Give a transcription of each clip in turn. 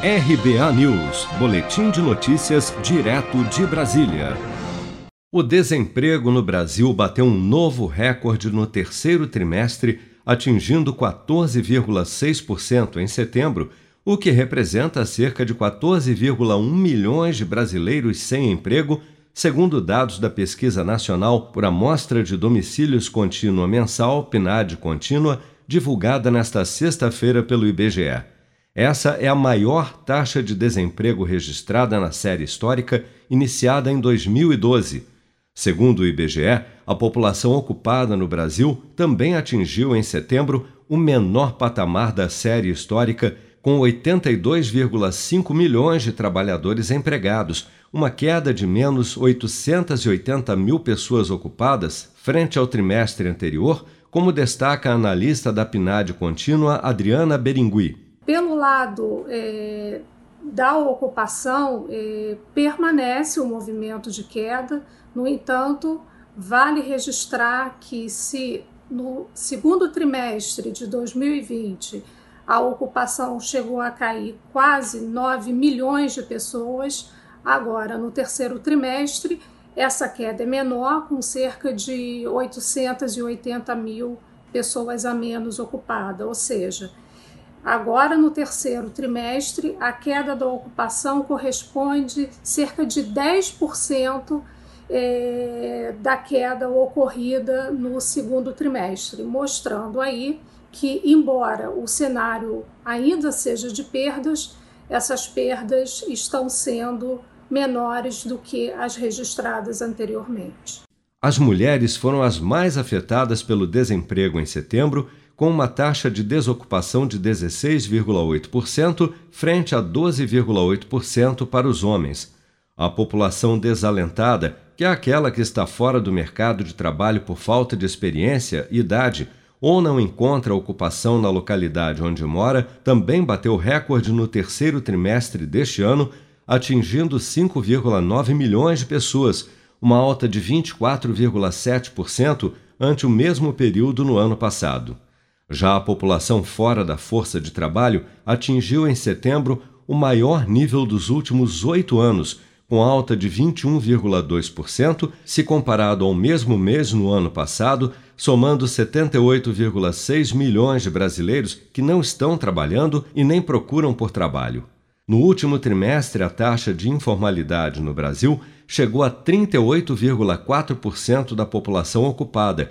RBA News, Boletim de Notícias, direto de Brasília. O desemprego no Brasil bateu um novo recorde no terceiro trimestre, atingindo 14,6% em setembro, o que representa cerca de 14,1 milhões de brasileiros sem emprego, segundo dados da Pesquisa Nacional por Amostra de Domicílios Contínua Mensal, PNAD Contínua, divulgada nesta sexta-feira pelo IBGE. Essa é a maior taxa de desemprego registrada na série histórica, iniciada em 2012. Segundo o IBGE, a população ocupada no Brasil também atingiu em setembro o menor patamar da série histórica, com 82,5 milhões de trabalhadores empregados, uma queda de menos 880 mil pessoas ocupadas frente ao trimestre anterior, como destaca a analista da PNAD contínua Adriana Beringui. Pelo lado é, da ocupação, é, permanece o movimento de queda, no entanto, vale registrar que se no segundo trimestre de 2020 a ocupação chegou a cair quase 9 milhões de pessoas, agora no terceiro trimestre essa queda é menor, com cerca de 880 mil pessoas a menos ocupadas, ou seja, Agora, no terceiro trimestre, a queda da ocupação corresponde cerca de 10% é, da queda ocorrida no segundo trimestre, mostrando aí que, embora o cenário ainda seja de perdas, essas perdas estão sendo menores do que as registradas anteriormente. As mulheres foram as mais afetadas pelo desemprego em setembro com uma taxa de desocupação de 16,8% frente a 12,8% para os homens. A população desalentada, que é aquela que está fora do mercado de trabalho por falta de experiência, idade ou não encontra ocupação na localidade onde mora, também bateu recorde no terceiro trimestre deste ano, atingindo 5,9 milhões de pessoas, uma alta de 24,7% ante o mesmo período no ano passado. Já a população fora da força de trabalho atingiu em setembro o maior nível dos últimos oito anos, com alta de 21,2% se comparado ao mesmo mês no ano passado, somando 78,6 milhões de brasileiros que não estão trabalhando e nem procuram por trabalho. No último trimestre, a taxa de informalidade no Brasil chegou a 38,4% da população ocupada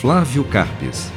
Flávio Carpes.